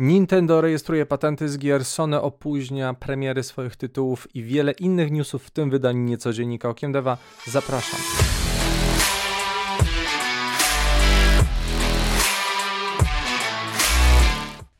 Nintendo rejestruje patenty z gier, Sony opóźnia premiery swoich tytułów i wiele innych newsów w tym wydaniu niecodziennika Okiem Deva. Zapraszam.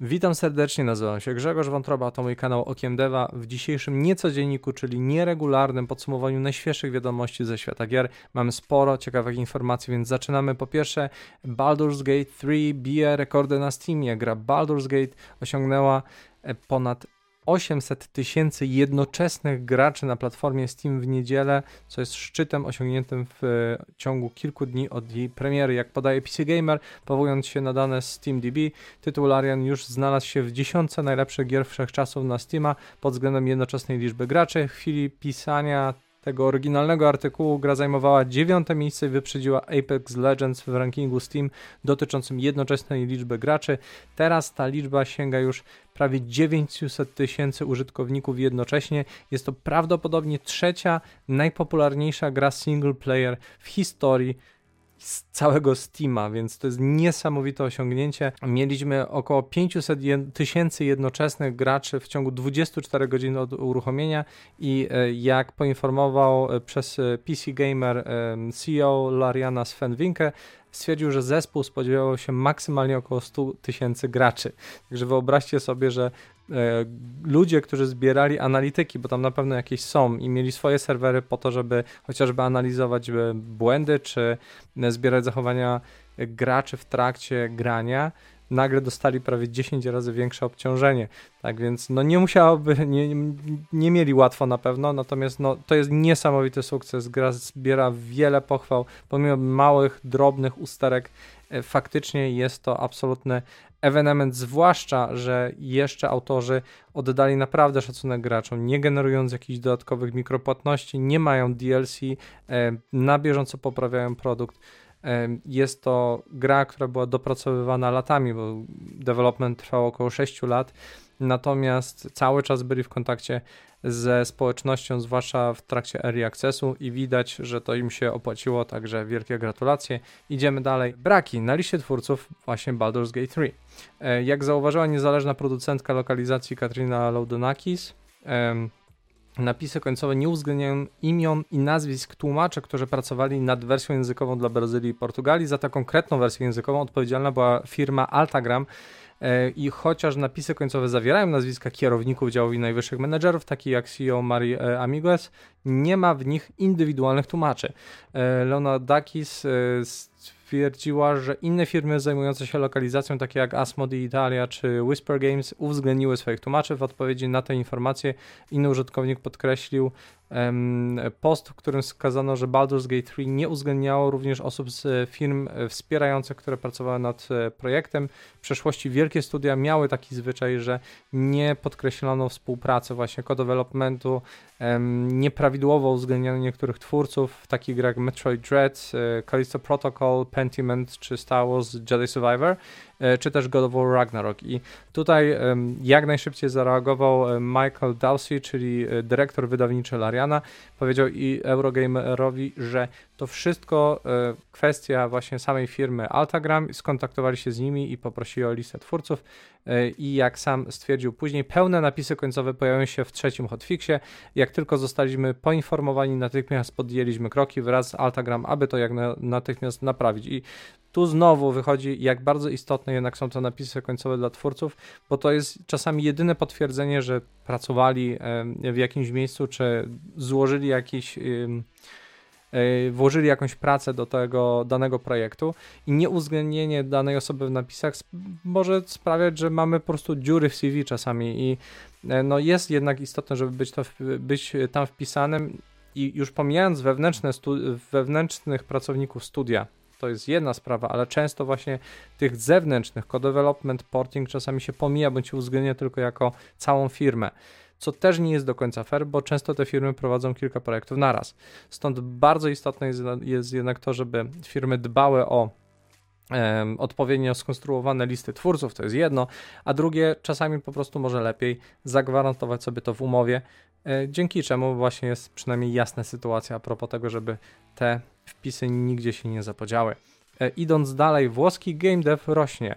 Witam serdecznie, nazywam się Grzegorz Wątroba, to mój kanał Okiem Deva. W dzisiejszym niecodzienniku, czyli nieregularnym podsumowaniu najświeższych wiadomości ze świata gier mamy sporo ciekawych informacji, więc zaczynamy. Po pierwsze, Baldur's Gate 3 bije rekordy na Steamie. Gra Baldur's Gate osiągnęła e, ponad 800 tysięcy jednoczesnych graczy na platformie Steam w niedzielę, co jest szczytem osiągniętym w e, ciągu kilku dni od jej premiery. Jak podaje PC Gamer, powołując się na dane SteamDB, tytuł Larian już znalazł się w dziesiątce najlepszych gier wszechczasów na Steama pod względem jednoczesnej liczby graczy. W chwili pisania tego oryginalnego artykułu gra zajmowała dziewiąte miejsce i wyprzedziła Apex Legends w rankingu Steam dotyczącym jednoczesnej liczby graczy. Teraz ta liczba sięga już prawie 900 tysięcy użytkowników jednocześnie. Jest to prawdopodobnie trzecia najpopularniejsza gra single player w historii z całego Steama, więc to jest niesamowite osiągnięcie. Mieliśmy około 500 tysięcy jednoczesnych graczy w ciągu 24 godzin od uruchomienia i e, jak poinformował e, przez e, PC Gamer CEO Lariana Sven Winke, stwierdził, że zespół spodziewał się maksymalnie około 100 tysięcy graczy. Także wyobraźcie sobie, że e, ludzie, którzy zbierali analityki, bo tam na pewno jakieś są i mieli swoje serwery po to, żeby chociażby analizować e, błędy, czy e, zbierać zachowania graczy w trakcie grania, nagle dostali prawie 10 razy większe obciążenie. Tak więc no nie musiałoby, nie, nie mieli łatwo na pewno, natomiast no, to jest niesamowity sukces. Gra zbiera wiele pochwał, pomimo małych, drobnych usterek. E, faktycznie jest to absolutny ewenement, zwłaszcza, że jeszcze autorzy oddali naprawdę szacunek graczom, nie generując jakichś dodatkowych mikropłatności, nie mają DLC, e, na bieżąco poprawiają produkt. Jest to gra, która była dopracowywana latami, bo development trwał około 6 lat, natomiast cały czas byli w kontakcie ze społecznością, zwłaszcza w trakcie early accessu i widać, że to im się opłaciło, także wielkie gratulacje. Idziemy dalej. Braki na liście twórców właśnie Baldur's Gate 3. E, jak zauważyła niezależna producentka lokalizacji Katrina Laudonakis, Napisy końcowe nie uwzględniają imion i nazwisk tłumaczy, którzy pracowali nad wersją językową dla Brazylii i Portugalii. Za tę konkretną wersję językową odpowiedzialna była firma Altagram. E, I chociaż napisy końcowe zawierają nazwiska kierowników działów i najwyższych menedżerów, takich jak CEO Mari e, Amigos, nie ma w nich indywidualnych tłumaczy. E, Leonardakis stwierdziła, że inne firmy zajmujące się lokalizacją, takie jak Asmodee Italia czy Whisper Games, uwzględniły swoich tłumaczy. W odpowiedzi na te informacje inny użytkownik podkreślił, post, w którym wskazano, że Baldur's Gate 3 nie uwzględniało również osób z firm e, wspierających, które pracowały nad e, projektem. W przeszłości wielkie studia miały taki zwyczaj, że nie podkreślono współpracy właśnie co-developmentu, nieprawidłowo uwzględniano niektórych twórców w takich grach Metroid Dread, e, Callisto Protocol, Pentiment czy Star Wars Jedi Survivor. E, czy też God of War Ragnarok. I tutaj jak najszybciej zareagował e, Michael Dowsey, czyli e, dyrektor wydawniczy Lariana, powiedział i Eurogamerowi, że to wszystko kwestia właśnie samej firmy Altagram, skontaktowali się z nimi i poprosili o listę twórców i jak sam stwierdził później, pełne napisy końcowe pojawią się w trzecim hotfixie. Jak tylko zostaliśmy poinformowani, natychmiast podjęliśmy kroki wraz z Altagram, aby to jak na, natychmiast naprawić. I tu znowu wychodzi, jak bardzo istotne jednak są to napisy końcowe dla twórców, bo to jest czasami jedyne potwierdzenie, że pracowali w jakimś miejscu, czy złożyli jakiś e, włożyli jakąś pracę do tego danego projektu i nieuwzględnienie danej osoby w napisach może sprawiać, że mamy po prostu dziury w CV czasami i e, no jest jednak istotne, żeby być, to, być tam wpisanym i już pomijając wewnętrzne wewnętrznych pracowników studia, to jest jedna sprawa, ale często właśnie tych zewnętrznych, co-development, porting czasami się pomija, bądź uwzględnia tylko jako całą firmę co też nie jest do końca fair, bo często te firmy prowadzą kilka projektów naraz. Stąd bardzo istotne jest, jest jednak to, żeby firmy dbały o odpowiednio skonstruowane listy twórców, to jest jedno, a drugie, czasami po prostu może lepiej zagwarantować sobie to w umowie, e, dzięki czemu właśnie jest przynajmniej jasna sytuacja a propos tego, żeby te wpisy nigdzie się nie zapodziały. E, idąc dalej, włoski game dev rośnie.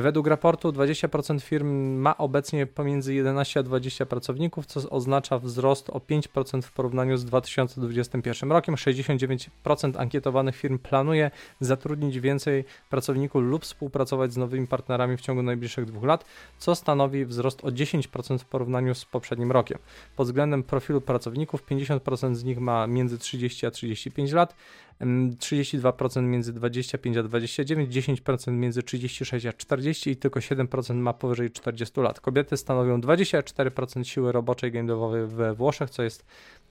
Według raportu 20% firm ma obecnie pomiędzy 11 a 20 pracowników, co oznacza wzrost o 5% w porównaniu z 2021 rokiem. 69% ankietowanych firm planuje zatrudnić więcej pracowników lub współpracować z nowymi partnerami w ciągu najbliższych dwóch lat, co stanowi wzrost o 10% w porównaniu z poprzednim rokiem. Pod względem profilu pracowników 50% z nich ma między 30 a 35 lat, 32% między 25 a 29, 10% między 36 a 40 i tylko 7% ma powyżej 40 lat. Kobiety stanowią 24% siły roboczej game devowej we Włoszech, co jest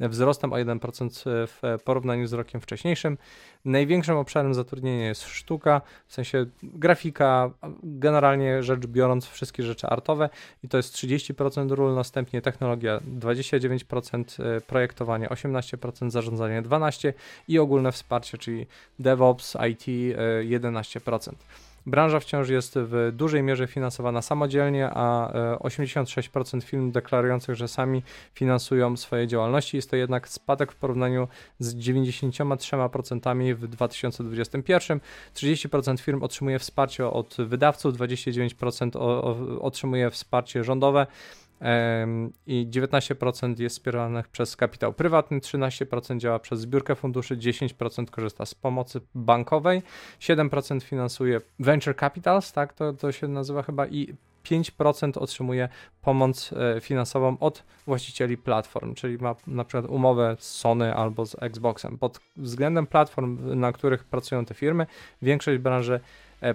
wzrostem o 1% w porównaniu z rokiem wcześniejszym. Największym obszarem zatrudnienia jest sztuka, w sensie grafika, generalnie rzecz biorąc wszystkie rzeczy artowe i to jest 30% ról, następnie technologia 29%, e, projektowanie 18%, zarządzanie 12% i ogólne wsparcie, czyli DevOps, IT 11%. Branża wciąż jest w dużej mierze finansowana samodzielnie, a 86% e, firm deklarujących, że finansują swoje działalności. Jest to jednak spadek w porównaniu z 93% w 2021. 30% firm otrzymuje wsparcie od wydawców, 29% otrzymuje wsparcie rządowe i 19% jest wspieranych przez kapitał prywatny, 13% działa przez zbiórkę funduszy, 10% korzysta z pomocy bankowej, 7% finansuje venture capitals, tak to, to się nazywa chyba i 5% otrzymuje pomoc e, finansową od właścicieli platform, czyli ma na przykład umowę z Sony albo z Xboxem. Pod względem platform, na których pracują te firmy, większość branży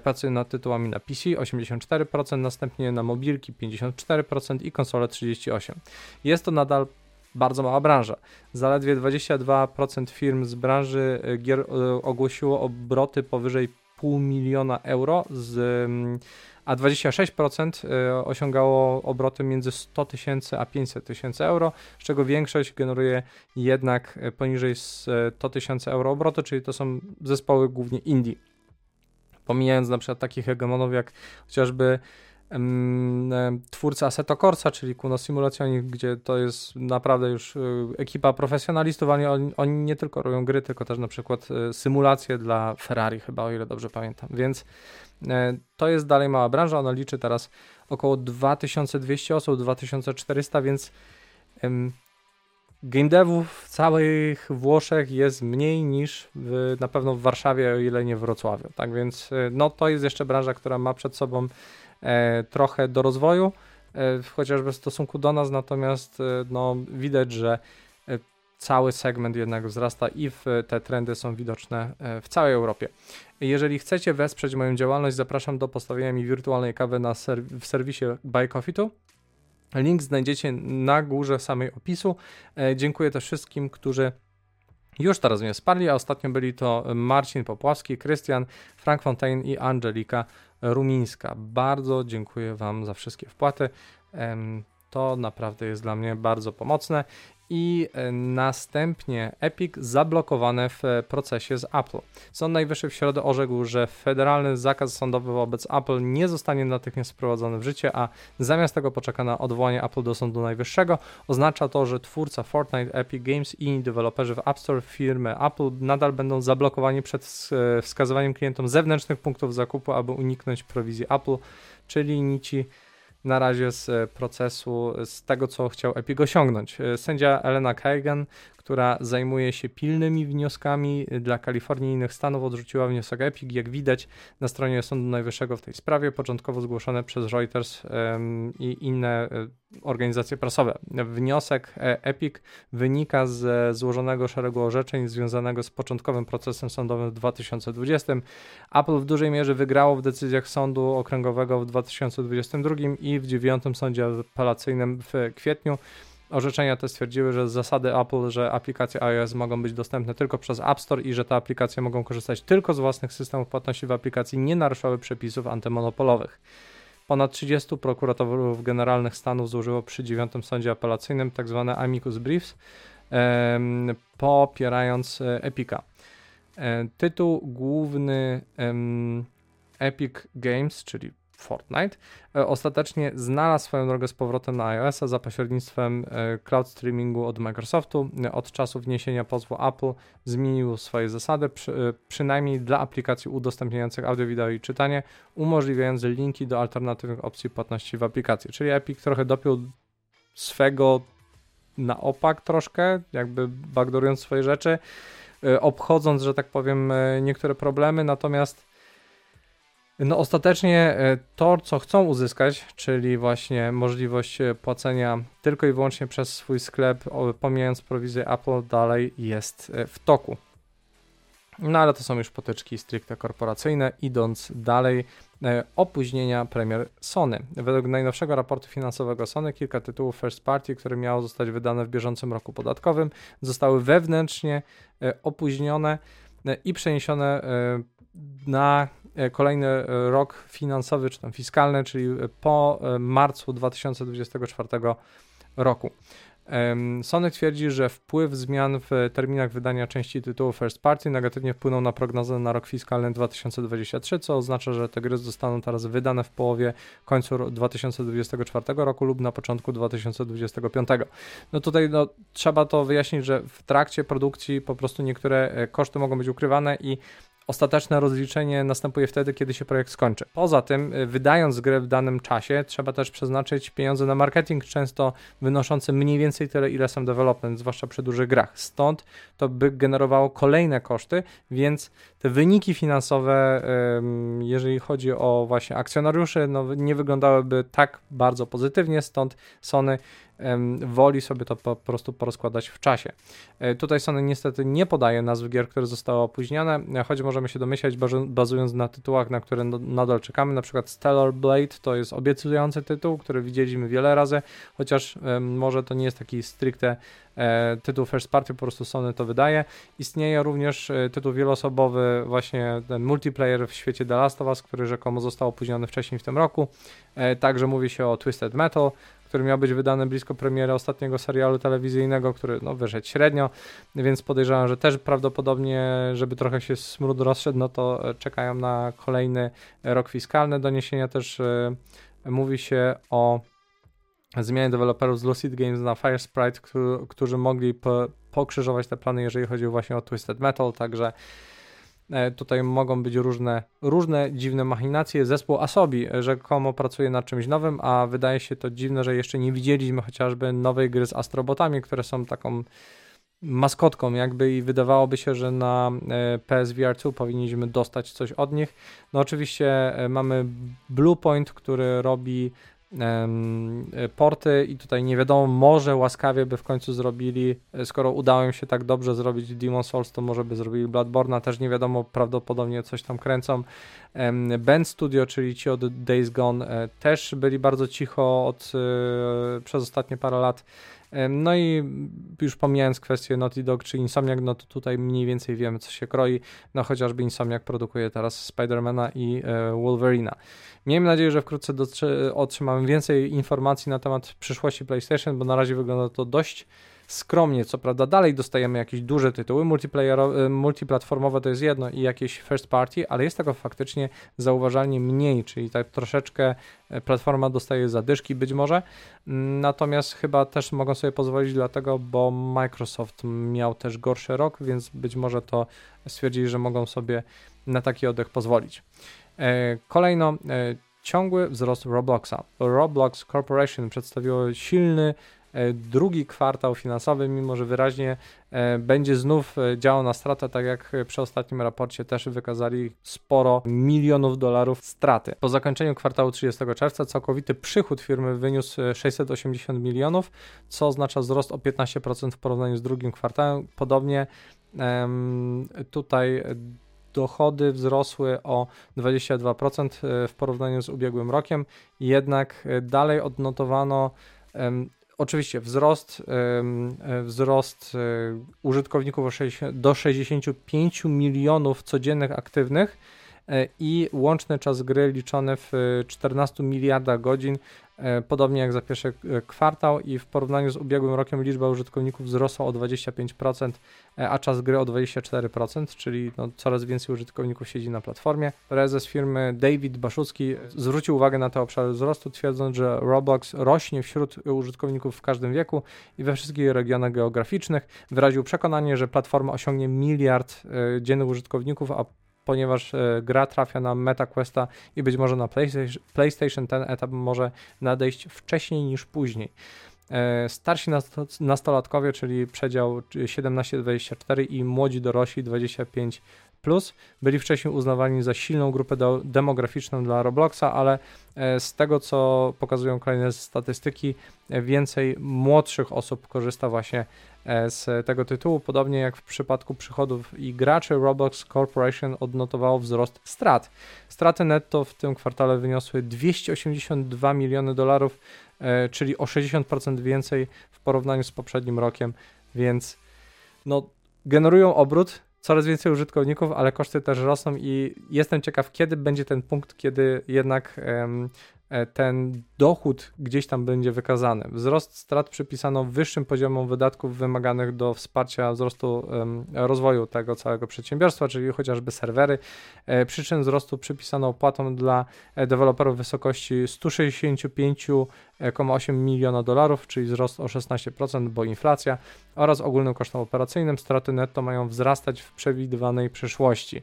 pracuje nad tytułami na PC 84%, następnie na mobilki 54% i konsole 38%. Jest to nadal bardzo mała branża. Zaledwie 22% firm z branży e, gier e, ogłosiło obroty powyżej pół miliona euro, z, mm, a 26% osiągało obroty między 100 tysięcy a 500 tysięcy euro, z czego większość generuje jednak poniżej 100 tysięcy euro obroty, czyli to są zespoły głównie indie pomijając na przykład takich hegemonów jak chociażby twórca Assetto Corsa, czyli Kuno Simulation, gdzie to jest naprawdę już y, ekipa profesjonalistów, oni, oni nie tylko robią gry, tylko też na przykład y, symulacje dla Ferrari chyba, o ile dobrze pamiętam, więc y, to jest dalej mała branża, ona liczy teraz około 2200 osób, 2400, więc game w całych Włoszech jest mniej niż w, na pewno w Warszawie, o ile nie w Wrocławiu. Tak więc e, no, to jest jeszcze branża, która ma przed sobą e, trochę do rozwoju, e, chociażby w stosunku do nas, natomiast e, no, widać, że e, cały segment jednak wzrasta i w, te trendy są widoczne e, w całej Europie. Jeżeli chcecie wesprzeć moją działalność, zapraszam do postawienia mi wirtualnej kawy na serw w serwisie Buy Coffee Link znajdziecie na górze samej opisu. E, dziękuję też wszystkim, którzy już teraz mnie wsparli, a ostatnio byli to Marcin Popławski, Krystian, Frank Fontaine i Angelika Rumińska. Bardzo dziękuję Wam za wszystkie wpłaty. To naprawdę jest dla mnie bardzo pomocne i e, następnie Epic zablokowane w procesie z Apple. Sąd Najwyższy w środę orzekł, że federalny zakaz sądowy wobec Apple nie zostanie natychmiast wprowadzony w życie, a zamiast tego poczeka na odwołanie Apple do Sądu Najwyższego. Oznacza to, że twórca Fortnite, Epic Games i deweloperzy w App Store firmy Apple nadal będą zablokowani przed wskazywaniem klientom zewnętrznych punktów zakupu, aby uniknąć prowizji Apple, czyli nici na razie z e, procesu, z tego co chciał Epic osiągnąć. E, sędzia Elena Kagan, która zajmuje się pilnymi wnioskami dla Kalifornii i innych stanów, odrzuciła wniosek Epic, jak widać na stronie Sądu Najwyższego w tej sprawie, początkowo zgłoszone przez Reuters um, i inne um, organizacje prasowe. Wniosek Epic wynika z złożonego szeregu orzeczeń związanego z początkowym procesem sądowym w 2020. Apple w dużej mierze wygrało w decyzjach sądu okręgowego w 2022 i w dziewiątym sądzie apelacyjnym w kwietniu. Orzeczenia te stwierdziły, że zasady Apple, że aplikacje iOS mogą być dostępne tylko przez App Store i że te aplikacje mogą korzystać tylko z własnych systemów płatności w aplikacji, nie naruszały przepisów antymonopolowych. Ponad 30 prokuratorów generalnych Stanów złożyło przy dziewiątym sądzie apelacyjnym tzw. Tak amicus briefs, popierając e, Epica. E, tytuł główny Epic Games, czyli Fortnite, e, ostatecznie znalazł swoją drogę z powrotem na iOS-a za pośrednictwem e, cloud streamingu od Microsoftu. Od czasu wniesienia pozwu Apple zmienił swoje zasady, przy, e, przynajmniej dla aplikacji udostępniających audio, wideo i czytanie, umożliwiając linki do alternatywnych opcji płatności w aplikacji. Czyli Epic trochę dopiął swego na opak troszkę, jakby backdoorując swoje rzeczy, obchodząc, że tak powiem, niektóre problemy, natomiast no ostatecznie e, to, co chcą uzyskać, czyli właśnie możliwość e, płacenia tylko i wyłącznie przez swój sklep, pomijając prowizję Apple, dalej jest e, w toku. No ale to są już potyczki stricte korporacyjne. Idąc dalej, opóźnienia premier Sony. Według najnowszego raportu finansowego Sony kilka tytułów first party, które miało zostać wydane w bieżącym roku podatkowym, zostały wewnętrznie opóźnione i przeniesione na kolejny e, rok finansowy czy tam fiskalny, czyli po e, marcu 2024 roku. Sony twierdzi, że wpływ zmian w terminach wydania części tytułów first party negatywnie wpłynął na prognozę na rok fiskalny 2023, co oznacza, że te gry zostaną teraz wydane w połowie końcu 2024 roku lub na początku 2025. No tutaj no, trzeba to wyjaśnić, że w trakcie produkcji po prostu niektóre koszty mogą być ukrywane i Ostateczne rozliczenie następuje wtedy, kiedy się projekt skończy. Poza tym, y, wydając grę w danym czasie, trzeba też przeznaczyć pieniądze na marketing, często wynoszące mniej więcej tyle, ile sam development, zwłaszcza przy dużych grach. Stąd to by generowało kolejne koszty, więc te wyniki finansowe, jeżeli chodzi o właśnie akcjonariuszy, no, nie wyglądałyby tak bardzo pozytywnie, stąd Sony woli sobie to po prostu porozkładać w czasie. E, tutaj Sony niestety nie podaje nazw gier, które zostały opóźnione, e, choć możemy się domyślać, bazując na tytułach, na które nadal czekamy, na przykład Stellar Blade to jest obiecujący tytuł, który widzieliśmy wiele razy, chociaż może to nie jest taki stricte e, tytuł first party, po prostu Sony to wydaje. Istnieje również tytuł wieloosobowy, właśnie ten multiplayer w świecie The Last of Us, który rzekomo został opóźniony wcześniej w tym roku. Także mówi się o Twisted Metal, który miał być wydany blisko premiery ostatniego serialu telewizyjnego, który no, wyszedł średnio, więc podejrzewam, że też prawdopodobnie, żeby trochę się smród rozszedł, no to e, czekają na kolejny rok fiskalny. Doniesienia też y, mówi się o zmianie deweloperów z Lucid Games na Fire Sprite, którzy mogli po, pokrzyżować te plany, jeżeli chodzi właśnie o Twisted Metal, także E, tutaj mogą być różne, różne dziwne machinacje. Zespół Asobi rzekomo pracuje nad czymś nowym, a wydaje się to dziwne, że jeszcze nie widzieliśmy chociażby nowej gry z astrobotami, które są taką maskotką jakby i wydawałoby się, że na e, PSVR 2 powinniśmy dostać coś od nich. No oczywiście e, mamy Bluepoint, który robi porty i tutaj nie wiadomo, może łaskawie by w końcu zrobili, e, skoro udało im się tak dobrze zrobić Demon Souls, to może by zrobili Bloodborne'a, też nie wiadomo, prawdopodobnie coś tam kręcą. Band Studio, czyli ci od Days Gone, e, też byli bardzo cicho od, e, przez ostatnie parę lat. No i już pomijając kwestię Naughty Dog czy Insomniac, no to tutaj mniej więcej wiemy, co się kroi. No chociażby Insomniac produkuje teraz Spidermana i Wolverina. Miejmy nadzieję, że wkrótce otrzymamy więcej informacji na temat przyszłości PlayStation, bo na razie wygląda to dość skromnie. Co prawda, dalej dostajemy jakieś duże tytuły, y, multiplatformowe to jest jedno i jakieś first party, ale jest tego faktycznie zauważalnie mniej, czyli tak troszeczkę e, platforma dostaje zadyszki być może. Natomiast chyba też mogą sobie pozwolić, dlatego, bo Microsoft miał też gorszy rok, więc być może to stwierdzili, że mogą sobie na taki oddech pozwolić. E, kolejno e, ciągły wzrost Robloxa. Roblox Corporation przedstawiło silny e, drugi kwartał finansowy, mimo że wyraźnie będzie znów działał na stratę, tak jak przy ostatnim raporcie też wykazali sporo milionów dolarów straty. Po zakończeniu kwartału 30 czerwca całkowity przychód firmy wyniósł 680 milionów, co oznacza wzrost o 15% w porównaniu z drugim kwartałem. Podobnie tutaj dochody wzrosły o 22% e, w porównaniu z ubiegłym rokiem, jednak e, dalej odnotowano oczywiście wzrost, e, wzrost użytkowników do 65 milionów codziennych aktywnych i łączny czas gry liczony w 14 miliardach godzin e, podobnie jak za pierwszy e, kwartał i w porównaniu z ubiegłym rokiem liczba użytkowników wzrosła o 25%, e, a czas gry o 24%, czyli no, coraz więcej użytkowników siedzi na platformie. Prezes firmy David Baszucki zwrócił uwagę na te obszary wzrostu, twierdząc, że Roblox rośnie wśród użytkowników w każdym wieku i we wszystkich regionach geograficznych. Wyraził przekonanie, że platforma osiągnie miliard dziennych użytkowników, a ponieważ e, gra trafia na MetaQuesta i być może na PlayStation, ten etap może nadejść wcześniej niż później. E, starsi nastolatkowie, czyli przedział 17-24 i młodzi dorośli 25 plus byli wcześniej uznawani za silną grupę demograficzną dla Robloxa, ale e, z tego co pokazują kolejne statystyki, więcej młodszych osób korzysta właśnie E, z tego tytułu. Podobnie jak w przypadku przychodów i graczy, Roblox Corporation odnotowało wzrost strat. Straty netto w tym kwartale wyniosły 282 miliony dolarów, e, czyli o 60% więcej w porównaniu z poprzednim rokiem, więc no, generują obrót, coraz więcej użytkowników, ale koszty też rosną i jestem ciekaw, kiedy będzie ten punkt, kiedy jednak um, ten dochód gdzieś tam będzie wykazany. Wzrost strat przypisano wyższym poziomom wydatków wymaganych do wsparcia wzrostu rozwoju tego całego przedsiębiorstwa, czyli chociażby serwery. E, przyczyn wzrostu przypisano opłatom dla e, deweloperów w wysokości 165,8 miliona dolarów, czyli wzrost o 16%, bo inflacja oraz ogólnym kosztom operacyjnym. Straty netto mają wzrastać w przewidywanej przyszłości.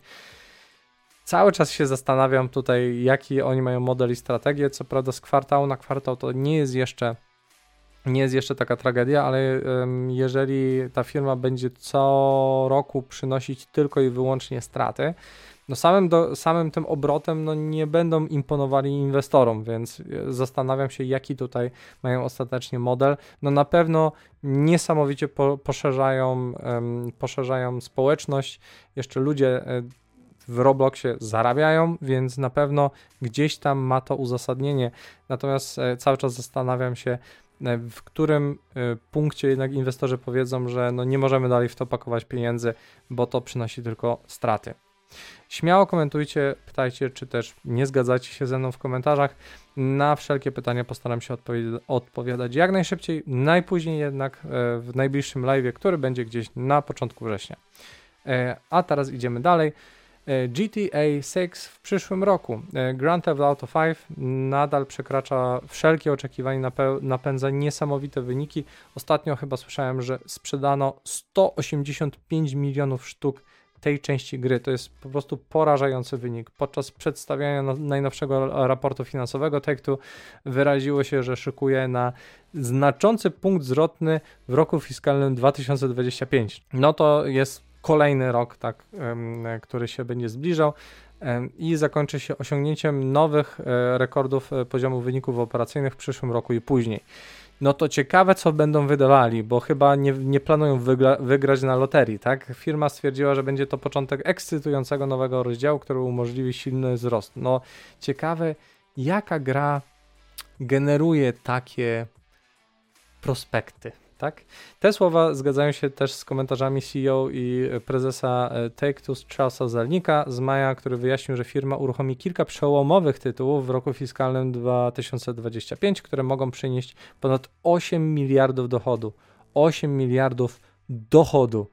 Cały czas się zastanawiam tutaj, jaki oni mają model i strategię. Co prawda, z kwartału na kwartał to nie jest jeszcze nie jest jeszcze taka tragedia, ale jeżeli ta firma będzie co roku przynosić tylko i wyłącznie straty, no samym, do, samym tym obrotem no nie będą imponowali inwestorom, więc e, zastanawiam się, jaki tutaj mają ostatecznie model. No na pewno niesamowicie po, poszerzają, um, poszerzają społeczność. Jeszcze ludzie e, w Robloxie zarabiają, więc na pewno gdzieś tam ma to uzasadnienie. Natomiast e, cały czas zastanawiam się, e, w którym e, punkcie jednak inwestorzy powiedzą, że no nie możemy dalej w to pakować pieniędzy, bo to przynosi tylko straty. Śmiało komentujcie, pytajcie, czy też nie zgadzacie się ze mną w komentarzach. Na wszelkie pytania postaram się odpowiadać jak najszybciej, najpóźniej jednak w najbliższym live, który będzie gdzieś na początku września. A teraz idziemy dalej. E, GTA 6 w przyszłym roku. E, Grand Theft Auto 5 nadal przekracza wszelkie oczekiwania, napędza niesamowite wyniki. Ostatnio chyba słyszałem, że sprzedano 185 milionów sztuk tej części gry. To jest po prostu porażający wynik. Podczas przedstawiania najnowszego raportu finansowego Take-Two wyraziło się, że szykuje na znaczący punkt zwrotny w roku fiskalnym 2025. No to jest kolejny rok, tak, który się będzie zbliżał i zakończy się osiągnięciem nowych e, rekordów e, poziomu wyników operacyjnych w przyszłym roku i później. No to ciekawe, co będą wydawali, bo chyba nie, nie planują wygra, wygrać na loterii, tak? Firma stwierdziła, że będzie to początek ekscytującego nowego rozdziału, który umożliwi silny wzrost. No ciekawe, jaka gra generuje takie prospekty tak? Te słowa zgadzają się też z komentarzami CEO i prezesa e, Take-Two Charlesa Zalnika z maja, który wyjaśnił, że firma uruchomi kilka przełomowych tytułów w roku fiskalnym 2025, które mogą przynieść ponad 8 miliardów dochodu. 8 miliardów dochodu.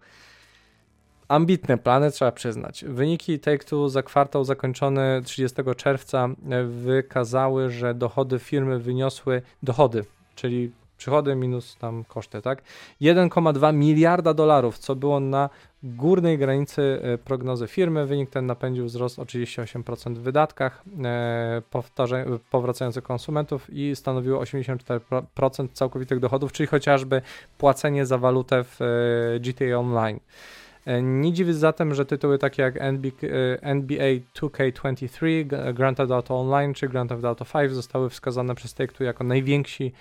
Ambitne plany, trzeba przyznać. Wyniki Take-Two za kwartał zakończony 30 czerwca e, wykazały, że dochody firmy wyniosły dochody, czyli przychody minus tam koszty, tak? 1,2 miliarda dolarów, co było na górnej granicy e, prognozy firmy. Wynik ten napędził wzrost o 38% w wydatkach e, powracających konsumentów i stanowiło 84% całkowitych dochodów, czyli chociażby płacenie za walutę w e, GTA Online. Nie dziwi zatem, że tytuły takie jak NBA 2K23, Grand Theft Auto Online czy Grand Theft Auto 5 zostały wskazane przez Take-Two jako najwięksi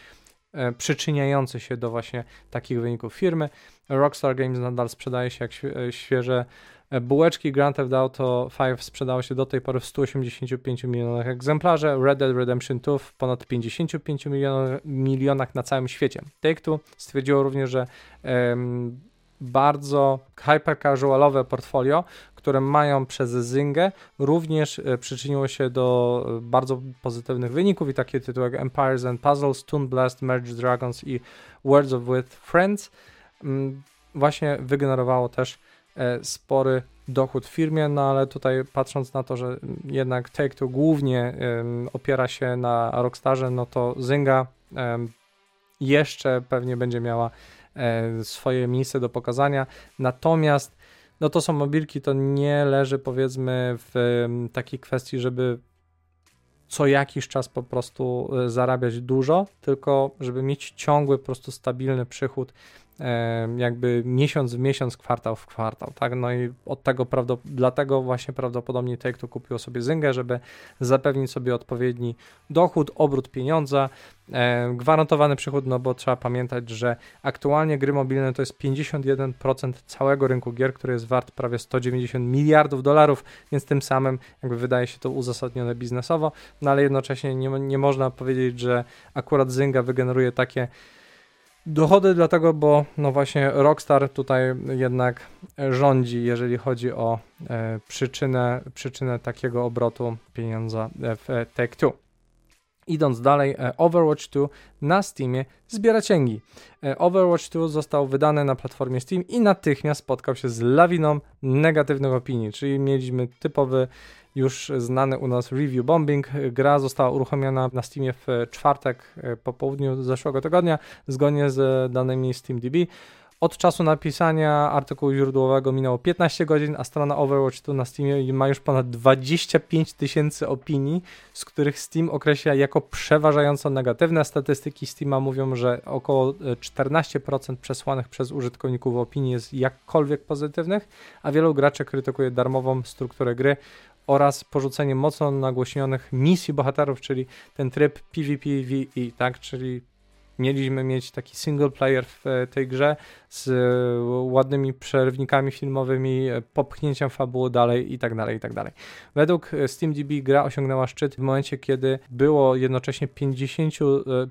przyczyniający się do właśnie takich wyników firmy. Rockstar Games nadal sprzedaje się jak e, świeże e, bułeczki. Grand Theft Auto 5 sprzedało się do tej pory w 185 milionach egzemplarzy, Red Dead Redemption 2 w ponad 55 milionach, milionach na całym świecie. Take-Two stwierdziło również, że um, bardzo hyper casualowe portfolio, które mają przez Zynga, również e, przyczyniło się do e, bardzo pozytywnych wyników i takie tytuły jak Empires and Puzzles, Toon Blast, Merge Dragons i Words of With Friends. Mm, właśnie wygenerowało też e, spory dochód firmie, no ale tutaj patrząc na to, że jednak Take-Two głównie opiera się na Rockstarze, no to Zynga jeszcze pewnie będzie miała swoje miejsce do pokazania, natomiast no to są mobilki, to nie leży powiedzmy w takiej kwestii, żeby co jakiś czas po prostu e, zarabiać dużo, tylko żeby mieć ciągły, po prostu stabilny przychód jakby miesiąc w miesiąc, kwartał w kwartał, tak? No i od tego dlatego właśnie prawdopodobnie Take Two kupiło sobie Zynga, żeby zapewnić sobie odpowiedni dochód, obrót pieniądza, gwarantowany przychód, no bo trzeba pamiętać, że aktualnie gry mobilne to jest 51% całego rynku gier, który jest wart prawie 190 miliardów dolarów, więc tym samym jakby wydaje się to uzasadnione biznesowo, no ale jednocześnie nie, nie można powiedzieć, że akurat Zynga wygeneruje takie Dochody dlatego, bo no właśnie Rockstar tutaj jednak rządzi, jeżeli chodzi o e, przyczynę, przyczynę takiego obrotu pieniądza w Take-Two. Idąc dalej, e, Overwatch 2 na Steamie zbiera cięgi. E, Overwatch 2 został wydany na platformie Steam i natychmiast spotkał się z lawiną negatywnych opinii, czyli mieliśmy typowy już znany u nas review bombing. Gra została uruchomiona na Steamie w czwartek e, po południu zeszłego tygodnia, zgodnie z danymi SteamDB. Od czasu napisania artykułu źródłowego minęło 15 godzin, a strona Overwatch tu na Steamie ma już ponad 25 tysięcy opinii, z których Steam określa jako przeważająco negatywne. Statystyki Steama mówią, że około 14% e, przesłanych przez użytkowników opinii jest jakkolwiek pozytywnych, a wielu graczy krytykuje darmową strukturę gry oraz porzucenie mocno nagłośnionych misji bohaterów, czyli ten tryb PvPvE, tak, czyli mieliśmy mieć taki single player w e, tej grze z e, ładnymi przerwnikami filmowymi, e, popchnięciem fabuły dalej i tak dalej, i tak dalej. Według SteamDB gra osiągnęła szczyt w momencie, kiedy było jednocześnie 50,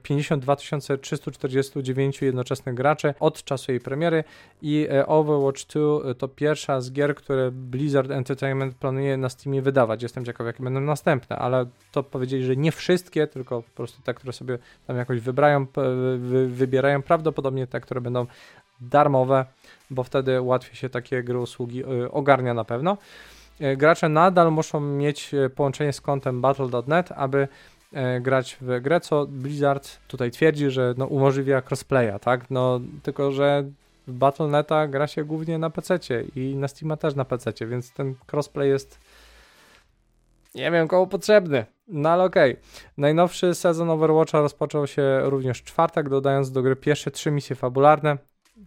52 349 jednoczesnych graczy od czasu jej premiery i Overwatch 2 to pierwsza z gier, które Blizzard Entertainment planuje na Steamie wydawać. Jestem ciekaw, jakie będą następne, ale to powiedzieli, że nie wszystkie, tylko po prostu te, które sobie tam jakoś wybrają, wy, wybierają prawdopodobnie te, które będą darmowe, bo wtedy łatwiej się takie gry usługi y, ogarnia na pewno. Y, gracze nadal muszą mieć y, połączenie z kontem battle.net, aby grać w grę, co Blizzard tutaj twierdzi, że no, umożliwia crossplaya, tak? No, tylko że w Battle.neta gra się głównie na PC i na Steama też na PC, więc ten crossplay jest nie wiem komu potrzebny. No ale okej. Okay. Najnowszy sezon Overwatcha rozpoczął się również w czwartek, dodając do gry pierwsze trzy misje fabularne,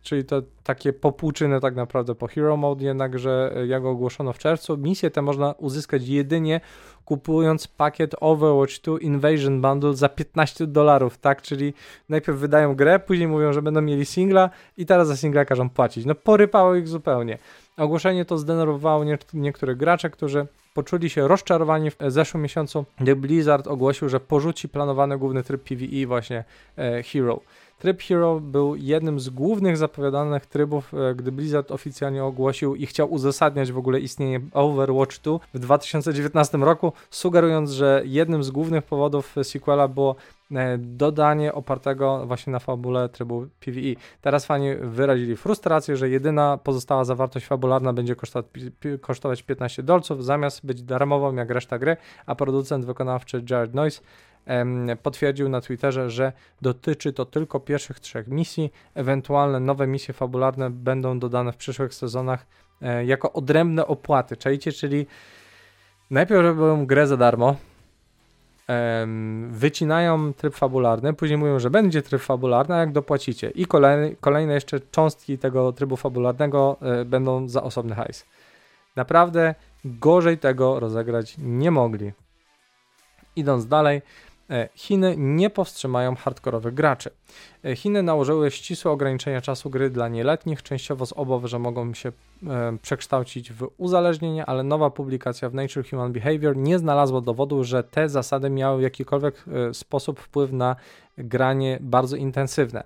czyli to takie popłuczyny tak naprawdę po Hero Mode, jednakże e, jak ogłoszono w czerwcu, misje te można uzyskać jedynie kupując pakiet Overwatch 2 Invasion Bundle za 15 dolarów, tak? Czyli najpierw wydają grę, później mówią, że będą mieli singla i teraz za singla każą płacić. No porypało ich zupełnie. Ogłoszenie to zdenerwowało nie, niektórych graczy, którzy poczuli się rozczarowani w zeszłym miesiącu, gdy Blizzard ogłosił, że porzuci planowany główny tryb PvE właśnie e, Hero. Tryb Hero był jednym z głównych zapowiadanych trybów, e, gdy Blizzard oficjalnie ogłosił i chciał uzasadniać w ogóle istnienie Overwatch 2 w 2019 roku, sugerując, że jednym z głównych powodów sequela było e, dodanie opartego właśnie na fabule trybu PvE. Teraz fani wyrazili frustrację, że jedyna pozostała zawartość fabularna będzie kosztować 15 dolców, zamiast być darmową jak reszta gry, a producent wykonawczy Jared Noyce potwierdził na Twitterze, że dotyczy to tylko pierwszych trzech misji. Ewentualne nowe misje fabularne będą dodane w przyszłych sezonach e, jako odrębne opłaty. Czajcie, czyli najpierw robią grę za darmo, wycinają tryb fabularny, później mówią, że będzie tryb fabularny, a jak dopłacicie. I kolejne, jeszcze cząstki tego trybu fabularnego e, będą za osobny hajs. Naprawdę gorzej tego rozegrać nie mogli. Idąc dalej, Chiny nie powstrzymają hardkorowych graczy. E, Chiny nałożyły ścisłe ograniczenia czasu gry dla nieletnich, częściowo z obawy, że mogą się e, przekształcić w uzależnienie, ale nowa publikacja w Nature Human Behavior nie znalazła dowodu, że te zasady miały w jakikolwiek sposób wpływ na granie bardzo intensywne.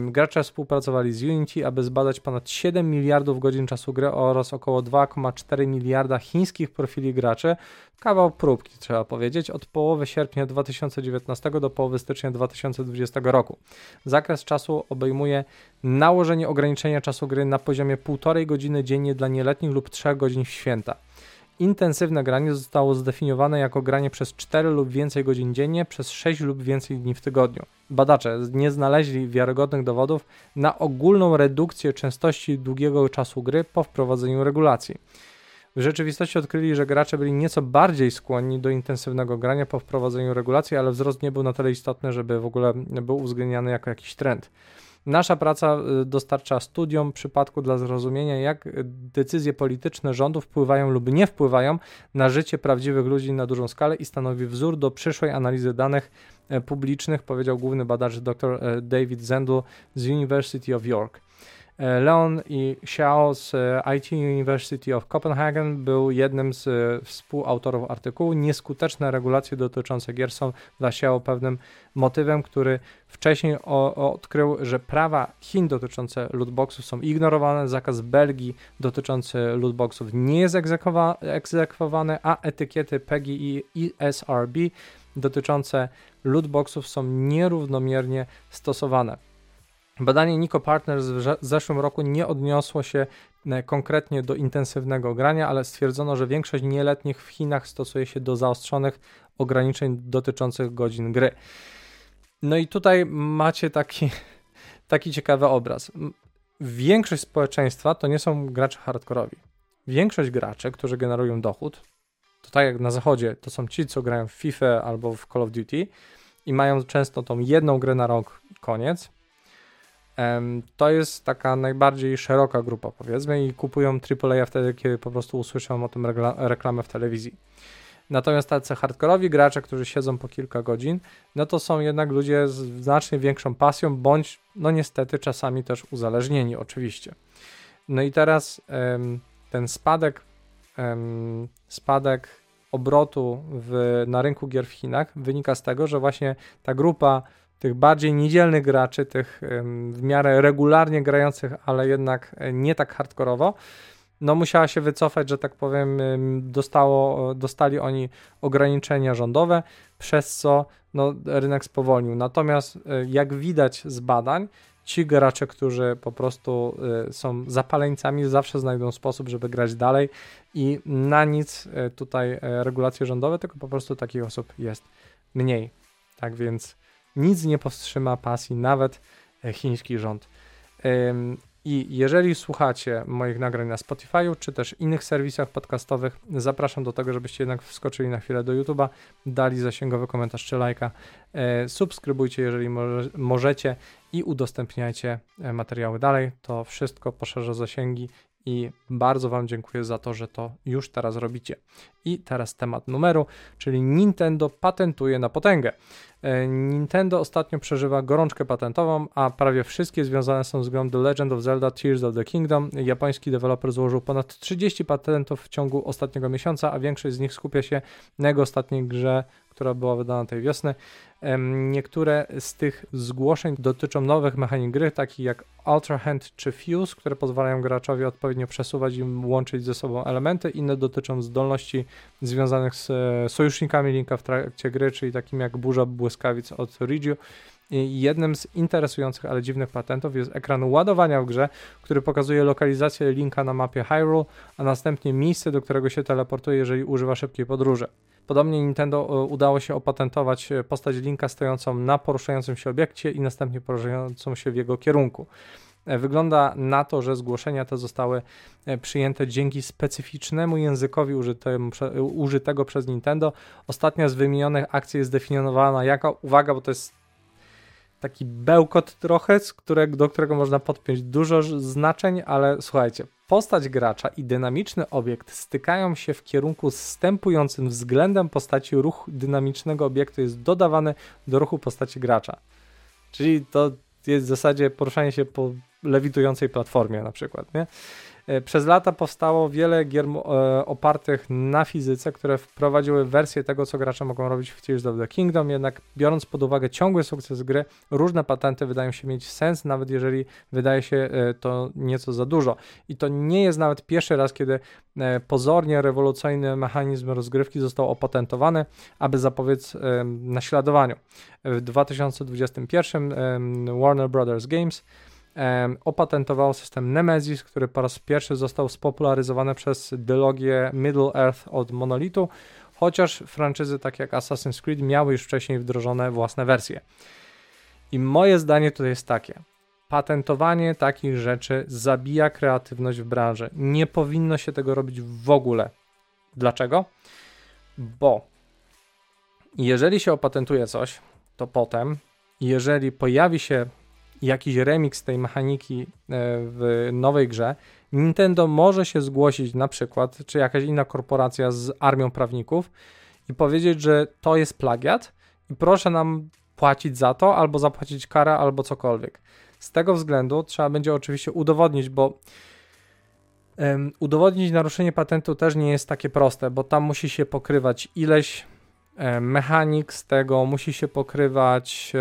Gracze współpracowali z Unity, aby zbadać ponad 7 miliardów godzin czasu gry oraz około 2,4 miliarda chińskich profili graczy. Kawał próbki, trzeba powiedzieć, od połowy sierpnia 2019 do połowy stycznia 2020 roku. Zakres czasu obejmuje nałożenie ograniczenia czasu gry na poziomie 1,5 godziny dziennie dla nieletnich lub 3 godzin w święta. Intensywne granie zostało zdefiniowane jako granie przez 4 lub więcej godzin dziennie przez 6 lub więcej dni w tygodniu. Badacze nie znaleźli wiarygodnych dowodów na ogólną redukcję częstości długiego czasu gry po wprowadzeniu regulacji. W rzeczywistości odkryli, że gracze byli nieco bardziej skłonni do intensywnego grania po wprowadzeniu regulacji, ale wzrost nie był na tyle istotny, żeby w ogóle był uwzględniany jako jakiś trend. Nasza praca y, dostarcza studiom przypadku dla zrozumienia, jak decyzje polityczne rządu wpływają lub nie wpływają na życie prawdziwych ludzi na dużą skalę i stanowi wzór do przyszłej analizy danych e, publicznych, powiedział główny badacz dr e, David Zendel z University of York. E, Leon i Xiao z e, IT University of Copenhagen był jednym z e, współautorów artykułu. Nieskuteczne regulacje dotyczące gier są dla Xiao pewnym motywem, który wcześniej o, odkrył, że prawa Chin dotyczące lootboxów są ignorowane, zakaz Belgii dotyczący lootboxów nie jest egzekwowany, a etykiety PEGI i ESRB dotyczące lootboxów są nierównomiernie stosowane. Badanie Nico Partners w zeszłym roku nie odniosło się e, konkretnie do intensywnego grania, ale stwierdzono, że większość nieletnich w Chinach stosuje się do zaostrzonych ograniczeń dotyczących godzin gry. No i tutaj macie taki, taki ciekawy obraz. Większość społeczeństwa to nie są gracze hardkorowi. Większość graczy, którzy generują dochód, to tak jak na zachodzie, to są ci, co grają w FIFA albo w Call of Duty i mają często tą jedną grę na rok koniec to jest taka najbardziej szeroka grupa, powiedzmy, i kupują AAA wtedy, kiedy po prostu usłyszą o tym reklamę w telewizji. Natomiast tacy hardkorowi gracze, którzy siedzą po kilka godzin, no to są jednak ludzie z znacznie większą pasją, bądź, no niestety, czasami też uzależnieni, oczywiście. No i teraz ten spadek, spadek obrotu w, na rynku gier w Chinach wynika z tego, że właśnie ta grupa tych bardziej niedzielnych graczy, tych w miarę regularnie grających, ale jednak e, nie tak hardkorowo, no musiała się wycofać, że tak powiem, dostało, dostali oni ograniczenia rządowe, przez co no, rynek spowolnił. Natomiast e, jak widać z badań, ci gracze, którzy po prostu e, są zapaleńcami, zawsze znajdą sposób, żeby grać dalej i na nic tutaj regulacje rządowe, tylko po prostu takich osób jest mniej. Tak więc nic nie powstrzyma pasji, nawet e, chiński rząd. I jeżeli słuchacie moich nagrań na Spotify'u, czy też innych serwisach podcastowych, zapraszam do tego, żebyście jednak wskoczyli na chwilę do YouTube'a, dali zasięgowy komentarz czy lajka, e, subskrybujcie, jeżeli może, możecie i udostępniajcie e, materiały dalej. To wszystko poszerza zasięgi i bardzo Wam dziękuję za to, że to już teraz robicie. I teraz temat numeru, czyli Nintendo patentuje na potęgę. E, Nintendo ostatnio przeżywa gorączkę patentową, a prawie wszystkie związane są z grą The Legend of Zelda Tears of the Kingdom. Japoński deweloper złożył ponad 30 patentów w ciągu ostatniego miesiąca, a większość z nich skupia się na jego ostatniej grze która była wydana tej wiosny. Niektóre z tych zgłoszeń dotyczą nowych mechanik gry, takich jak Ultra Hand czy Fuse, które pozwalają graczowi odpowiednio przesuwać i łączyć ze sobą elementy. Inne dotyczą zdolności związanych z e, sojusznikami Linka w trakcie gry, czyli takim jak burza błyskawic od Rigiu. Jednym z interesujących, ale dziwnych patentów jest ekran ładowania w grze, który pokazuje lokalizację linka na mapie Hyrule, a następnie miejsce, do którego się teleportuje, jeżeli używa szybkiej podróży. Podobnie Nintendo e, udało się opatentować e, postać linka stojącą na poruszającym się obiekcie i następnie poruszającą się w jego kierunku. E, wygląda na to, że zgłoszenia te zostały przyjęte dzięki specyficznemu językowi użytemu, użytego przez Nintendo. Ostatnia z wymienionych akcji jest zdefiniowana jako, uwaga, bo to jest taki bełkot trochę, z którego, do którego można podpiąć dużo znaczeń, ale słuchajcie, postać gracza i dynamiczny obiekt stykają się w kierunku zstępującym względem postaci. Ruch dynamicznego obiektu jest dodawany do ruchu postaci gracza. Czyli to jest w zasadzie poruszanie się po lewitującej platformie na przykład, nie? E, przez lata powstało wiele gier e, opartych na fizyce, które wprowadziły wersję tego, co gracze mogą robić w Tears of the Kingdom, jednak biorąc pod uwagę ciągły sukces gry, różne patenty wydają się mieć sens, nawet jeżeli wydaje się e, to nieco za dużo. I to nie jest nawet pierwszy raz, kiedy pozornie rewolucyjny mechanizm rozgrywki został opatentowany, aby zapobiec naśladowaniu. W 2021 Warner Brothers Games opatentowało system Nemesis, który po raz pierwszy został spopularyzowany przez dylogię Middle Earth od Monolitu, chociaż franczyzy takie jak Assassin's Creed miały już wcześniej wdrożone własne wersje. I moje zdanie tutaj jest takie. Patentowanie takich rzeczy zabija kreatywność w branży. Nie powinno się tego robić w ogóle. Dlaczego? Bo jeżeli się opatentuje coś, to potem, jeżeli pojawi się jakiś remix tej mechaniki e, w nowej grze, Nintendo może się zgłosić na przykład, czy jakaś inna korporacja z armią prawników i powiedzieć, że to jest plagiat i proszę nam płacić za to, albo zapłacić karę, albo cokolwiek. Z tego względu trzeba będzie oczywiście udowodnić, bo um, udowodnić naruszenie patentu też nie jest takie proste, bo tam musi się pokrywać ileś mechanik z tego musi się pokrywać,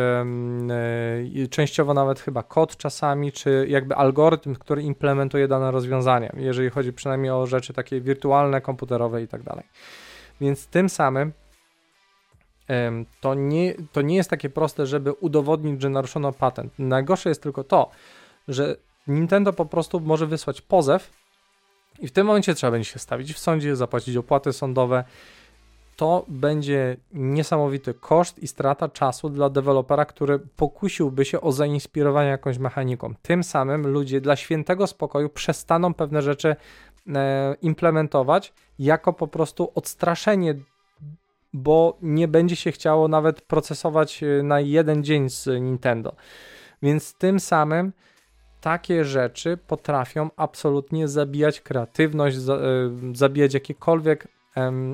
e, częściowo nawet chyba kod czasami, czy jakby algorytm, który implementuje dane rozwiązanie, jeżeli chodzi przynajmniej o rzeczy takie wirtualne, komputerowe i tak dalej. Więc tym samym to nie, to nie jest takie proste, żeby udowodnić, że naruszono patent. Najgorsze jest tylko to, że Nintendo po prostu może wysłać pozew i w tym momencie trzeba będzie się stawić w sądzie, zapłacić opłaty sądowe to będzie niesamowity koszt i strata czasu dla dewelopera, który pokusiłby się o zainspirowanie jakąś mechaniką. Tym samym ludzie dla świętego spokoju przestaną pewne rzeczy e, implementować jako po prostu odstraszenie, bo nie będzie się chciało nawet procesować e, na jeden dzień z Nintendo. Więc tym samym takie rzeczy potrafią absolutnie zabijać kreatywność, e, zabijać jakiekolwiek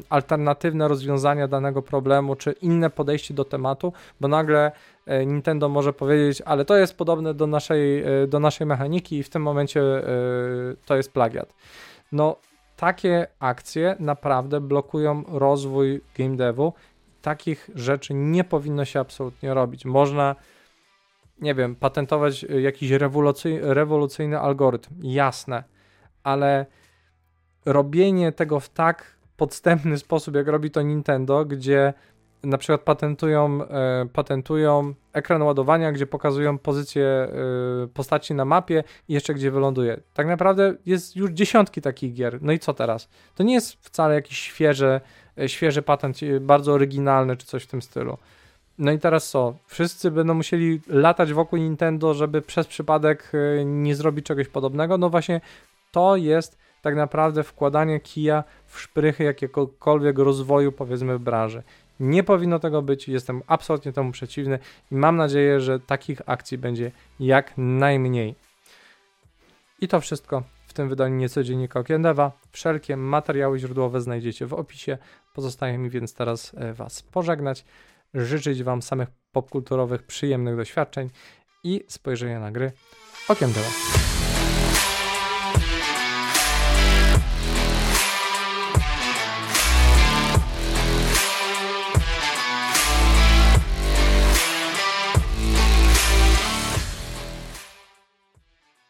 alternatywne rozwiązania danego problemu, czy inne podejście do tematu, bo nagle e, Nintendo może powiedzieć, ale to jest podobne do naszej, e, do naszej mechaniki i w tym momencie e, to jest plagiat. No, takie akcje naprawdę blokują rozwój game devu. Takich rzeczy nie powinno się absolutnie robić. Można, nie wiem, patentować jakiś rewolucyjny algorytm, jasne, ale robienie tego w tak podstępny sposób, jak robi to Nintendo, gdzie na przykład patentują, e, patentują ekran ładowania, gdzie pokazują pozycję e, postaci na mapie i jeszcze gdzie wyląduje. Tak naprawdę jest już dziesiątki takich gier. No i co teraz? To nie jest wcale jakiś świeży, e, świeży patent, bardzo oryginalny czy coś w tym stylu. No i teraz co? Wszyscy będą musieli latać wokół Nintendo, żeby przez przypadek nie zrobić czegoś podobnego. No właśnie to jest tak naprawdę wkładanie kija w szprychy jakiegokolwiek rozwoju, powiedzmy, w branży. Nie powinno tego być, jestem absolutnie temu przeciwny i mam nadzieję, że takich akcji będzie jak najmniej. I to wszystko w tym wydaniu niecodziennika Okiendewa. Wszelkie materiały źródłowe znajdziecie w opisie. Pozostaje mi więc teraz e, Was pożegnać, życzyć Wam samych popkulturowych, przyjemnych doświadczeń i spojrzenia na gry Okiem Dewa.